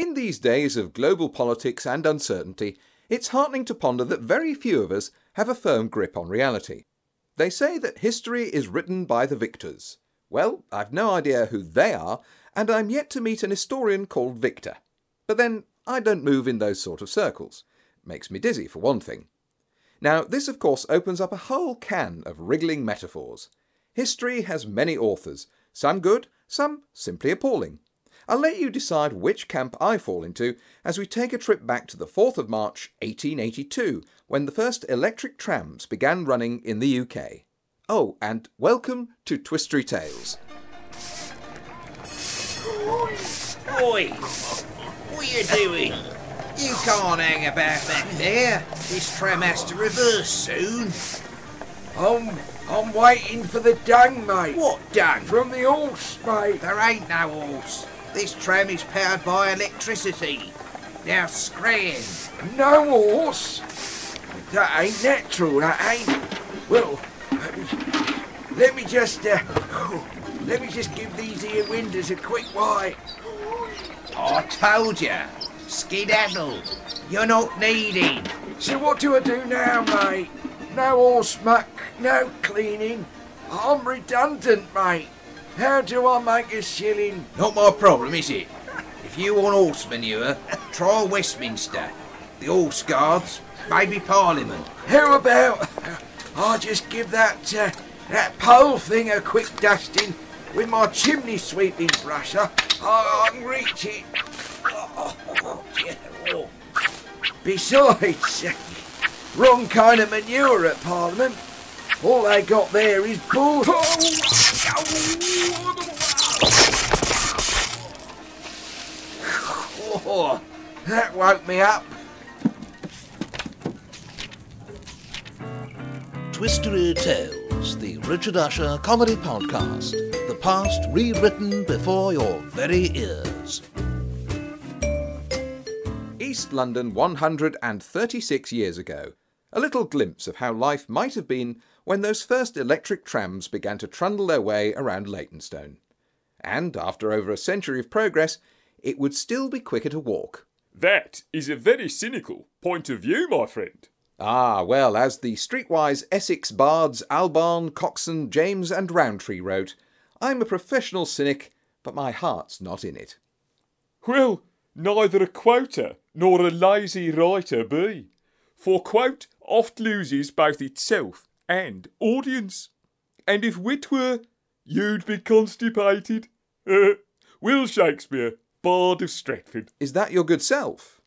In these days of global politics and uncertainty, it's heartening to ponder that very few of us have a firm grip on reality. They say that history is written by the victors. Well, I've no idea who they are, and I'm yet to meet an historian called Victor. But then, I don't move in those sort of circles. Makes me dizzy, for one thing. Now, this of course opens up a whole can of wriggling metaphors. History has many authors, some good, some simply appalling. I'll let you decide which camp I fall into as we take a trip back to the 4th of March 1882 when the first electric trams began running in the UK. Oh, and welcome to Twistory Tales. Oi! What are you doing? You can't hang about back there. This tram has to reverse soon. I'm, I'm waiting for the dung, mate. What dung? From the horse, mate. There ain't no horse. This tram is powered by electricity. Now scram. No horse? That ain't natural, that ain't. Well, let me, just, uh, let me just give these here windows a quick wipe. I told you. Skedaddle. You're not needed. So what do I do now, mate? No horse muck, no cleaning. I'm redundant, mate. How do I make a shilling? Not my problem, is it? If you want horse manure, try Westminster. The Horse Guards, maybe Parliament. How about I just give that uh, that pole thing a quick dusting with my chimney sweeping brusher? I, I can reach it. Oh, oh. Besides, wrong kind of manure at Parliament. All they got there is bull. Oh, that woke me up. Twistory Tales, the Richard Usher comedy podcast. The past rewritten before your very ears. East London 136 years ago. A little glimpse of how life might have been when those first electric trams began to trundle their way around Leytonstone. And after over a century of progress, it would still be quicker to walk. That is a very cynical point of view, my friend. Ah, well, as the streetwise Essex bards Albarn, Coxon, James, and Rowntree wrote, I'm a professional cynic, but my heart's not in it. Well, neither a quoter nor a lazy writer be, for quote oft loses both itself and audience. And if wit were, you'd be constipated. Will Shakespeare, Bard of Stratford. Is that your good self?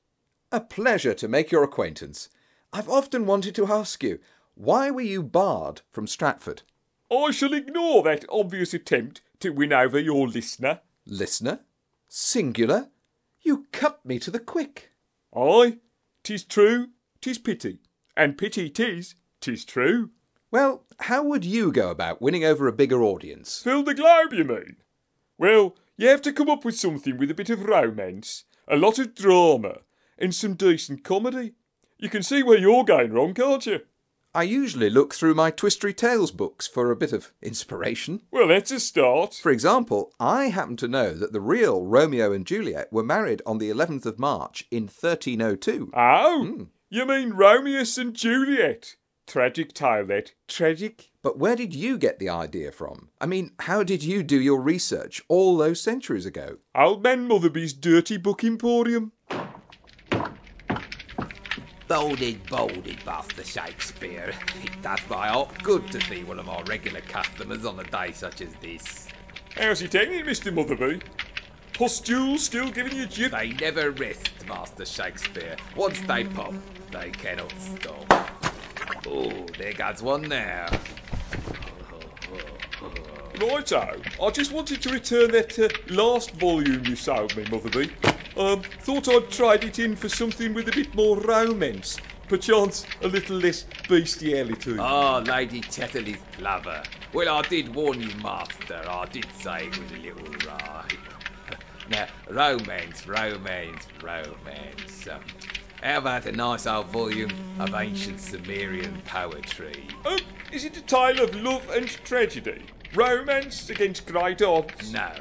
A pleasure to make your acquaintance. I've often wanted to ask you, why were you barred from Stratford? I shall ignore that obvious attempt to win over your listener. Listener? Singular? You cut me to the quick. Aye, 'tis true, 'tis pity, and pity 'tis, 'tis true. Well, how would you go about winning over a bigger audience? Fill the globe, you mean? Well, you have to come up with something with a bit of romance, a lot of drama, and some decent comedy. You can see where you're going wrong, can't you? I usually look through my Twistory Tales books for a bit of inspiration. Well, that's a start. For example, I happen to know that the real Romeo and Juliet were married on the 11th of March in 1302. Oh, oh? Hmm. you mean Romeo and Juliet? Tragic tale, that. Tragic. But where did you get the idea from? I mean, how did you do your research all those centuries ago? Old man Motherby's dirty book emporium. Bolded, bolded, Master Shakespeare. It does my heart good to see one of our regular customers on a day such as this. How's he taking it Mr. Motherby? Pustules still giving you jip? They never rest, Master Shakespeare. Once they pop, they cannot stop. Oh, there goes one now. Righto. I just wanted to return that uh, last volume you sold me, Motherby. Um, thought I'd trade it in for something with a bit more romance. Perchance a little less bestiality. Ah, Lady Tetterly's lover. Well, I did warn you, Master. I did say it was a little right. now, romance, romance, romance. Um, how about a nice old volume of ancient Sumerian poetry? Um, is it a tale of love and tragedy? Romance against great odds? No.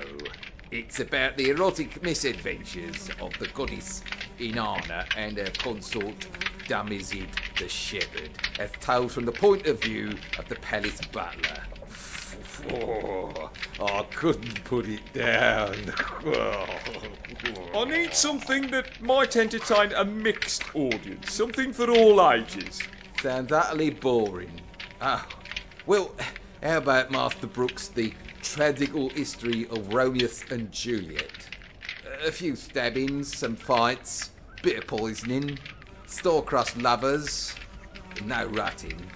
It's about the erotic misadventures of the goddess Inanna and her consort Dumuzid the Shepherd, as told from the point of view of the palace butler. Oh, I couldn't put it down. I need something that might entertain a mixed audience, something for all ages. Sounds utterly boring. Ah, well, how about Master Brooke's, the tragical history of Romeo and Juliet? A few stabbings, some fights, bit of poisoning, star-crossed lovers, no rutting.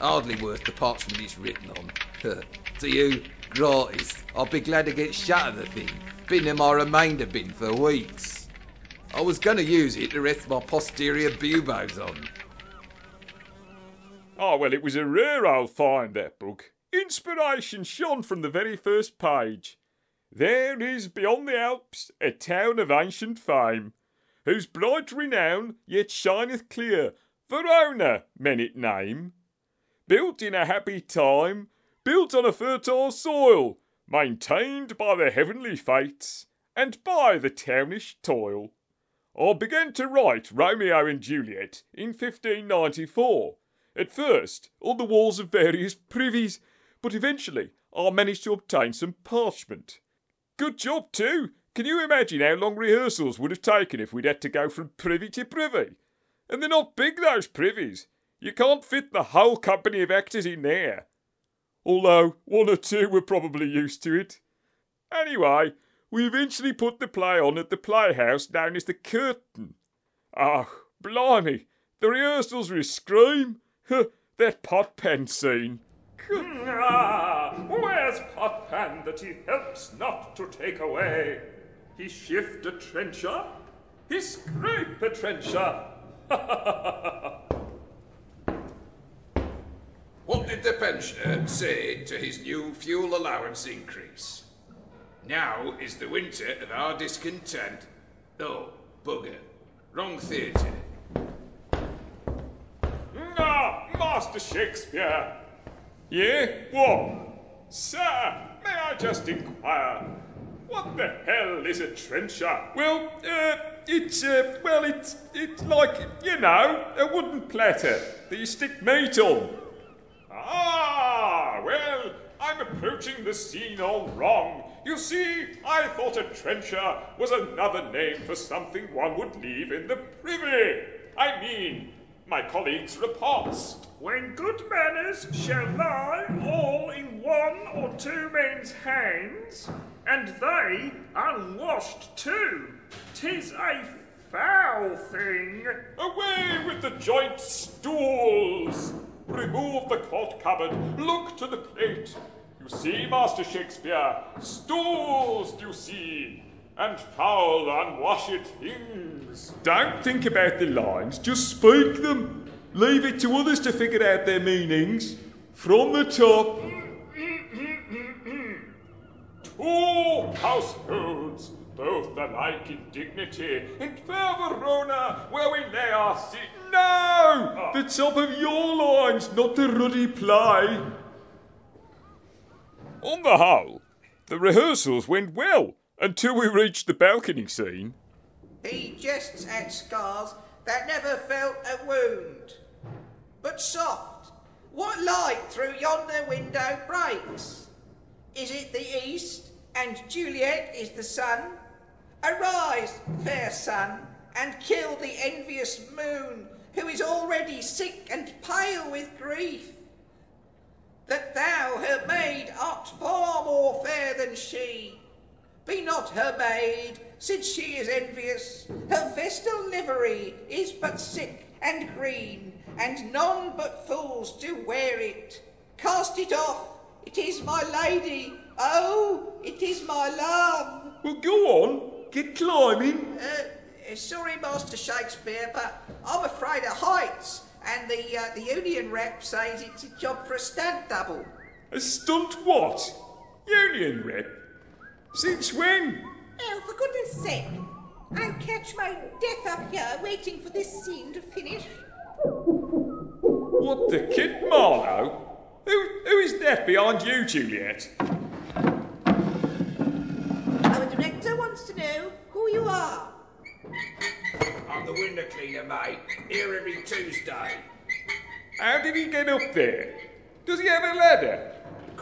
Hardly worth the parchment it's written on. to you, gratis. I'll be glad to get shut of the thing. Been in my remainder bin for weeks. I was going to use it to rest my posterior buboes on. Oh, well, it was a rare old find, that book. Inspiration shone from the very first page. There is beyond the Alps a town of ancient fame, whose bright renown yet shineth clear. Verona men it name. Built in a happy time, built on a fertile soil, maintained by the heavenly fates, and by the townish toil. I began to write Romeo and Juliet in 1594. At first, on the walls of various privies, but eventually I managed to obtain some parchment. Good job, too. Can you imagine how long rehearsals would have taken if we'd had to go from privy to privy? And they're not big, those privies. You can't fit the whole company of actors in there although one or two were probably used to it. Anyway, we eventually put the play on at the playhouse known as the Curtain. Oh, blimey, the rehearsals were a scream. that Potpan scene. Ah, where's Potpan that he helps not to take away? He shift a trencher, he scrape a trencher. What did the pensioner say to his new fuel allowance increase? Now is the winter of our discontent. Oh, bugger. Wrong theatre. Ah, Master Shakespeare! Yeah? What? Sir, may I just inquire, what the hell is a trencher? Well, uh, it's, uh, well, it's, it's like, you know, a wooden platter that you stick meat on. Ah, well, I'm approaching the scene all wrong. You see, I thought a trencher was another name for something one would leave in the privy. I mean, my colleagues repulsed. When good manners shall lie all in one or two men's hands, and they unwashed too, tis a foul thing. Away with the joint stools! Remove the cloth cupboard. Look to the plate. You see, Master Shakespeare, stools, do you see, and foul, unwashed things. Don't think about the lines, just speak them. Leave it to others to figure out their meanings. From the top. Two households, both alike in dignity, in fair Verona, where we lay our seat. No! The top of your lines, not the ruddy play. On the whole, the rehearsals went well until we reached the balcony scene. He jests at scars that never felt a wound. But soft, what light through yonder window breaks? Is it the east, and Juliet is the sun? Arise, fair sun, and kill the envious moon, who is already sick and pale with grief. That thou, maid, art far more fair than she. Be not her maid, since she is envious. Her vestal livery is but sick and green, and none but fools do wear it. Cast it off, it is my lady. Oh, it is my love. Well, go on, get climbing. Uh, sorry, Master Shakespeare, but I'm afraid of heights, and the uh, the union rep says it's a job for a stunt double. A stunt what? Union rep? Since when? Oh, for goodness sake! I'll catch my death up here waiting for this scene to finish. What the kid, Marlowe? Who, who is that behind you, Juliet? Our director wants to know who you are? I'm the window cleaner, mate. Here every Tuesday. How did he get up there? Does he have a ladder?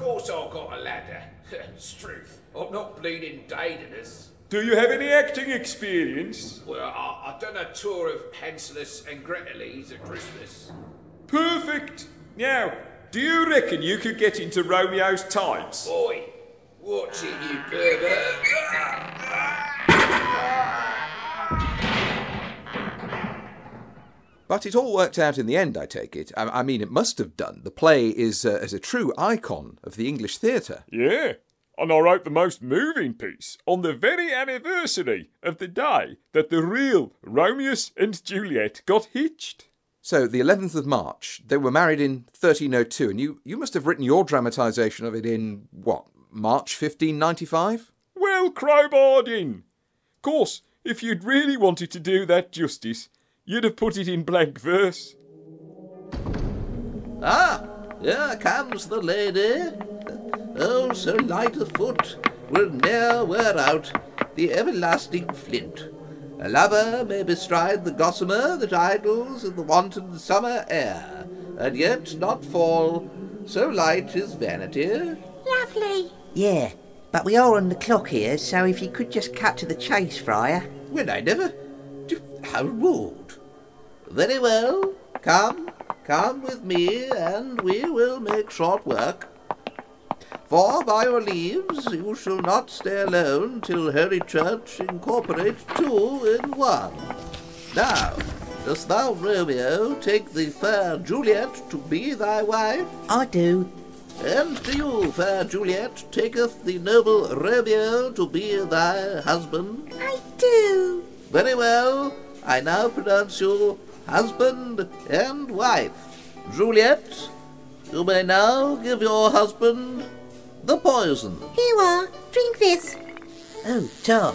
Of course I've got a ladder. it's truth. I'm not bleeding Daedalus. Do you have any acting experience? Well, I, I've done a tour of Hanselus and Greteles at Christmas. Perfect. Now, do you reckon you could get into Romeo's tights? Boy, watch it, you pervert. But it all worked out in the end, I take it. I, I mean, it must have done. The play is, uh, is a true icon of the English theatre. Yeah. And I wrote the most moving piece on the very anniversary of the day that the real Romeus and Juliet got hitched. So, the 11th of March, they were married in 1302, and you, you must have written your dramatisation of it in, what, March 1595? Well crowbarred in. Course, if you'd really wanted to do that justice, you'd have put it in blank verse. Ah, here comes the lady. Oh, so light of foot will ne'er wear out the everlasting flint. A lover may bestride the gossamer that idles in the wanton summer air, and yet not fall, so light is vanity. Lovely. Yeah, but we are on the clock here, so if you could just cut to the chase, Friar. When I never. How rude. Very well. Come, come with me, and we will make short work. For by your leaves you shall not stay alone till Holy Church incorporate two in one. Now, dost thou, Romeo, take the fair Juliet to be thy wife? I do. And to you, fair Juliet, taketh the noble Romeo to be thy husband? I do. Very well. I now pronounce you husband and wife. Juliet, you may now give your husband the poison. Here you are. Drink this. Oh, Tar.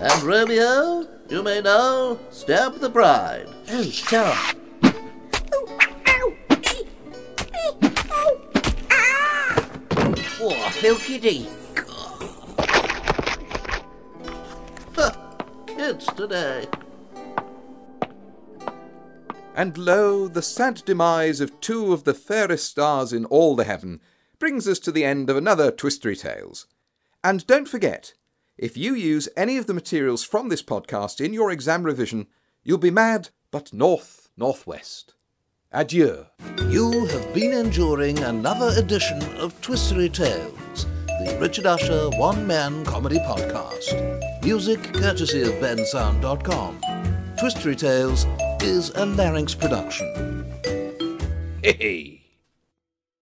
And Romeo, you may now stab the bride. Oh, Tar. Oh, ow. Eh, eh, oh, ah. Oh, today. And lo, the sad demise of two of the fairest stars in all the heaven brings us to the end of another Twistory Tales. And don't forget, if you use any of the materials from this podcast in your exam revision, you'll be mad, but north northwest. Adieu. You have been enduring another edition of Twistory Tales, the Richard Usher one man comedy podcast. Music courtesy of bensound.com. Twistory Tales is a larynx production. Hey,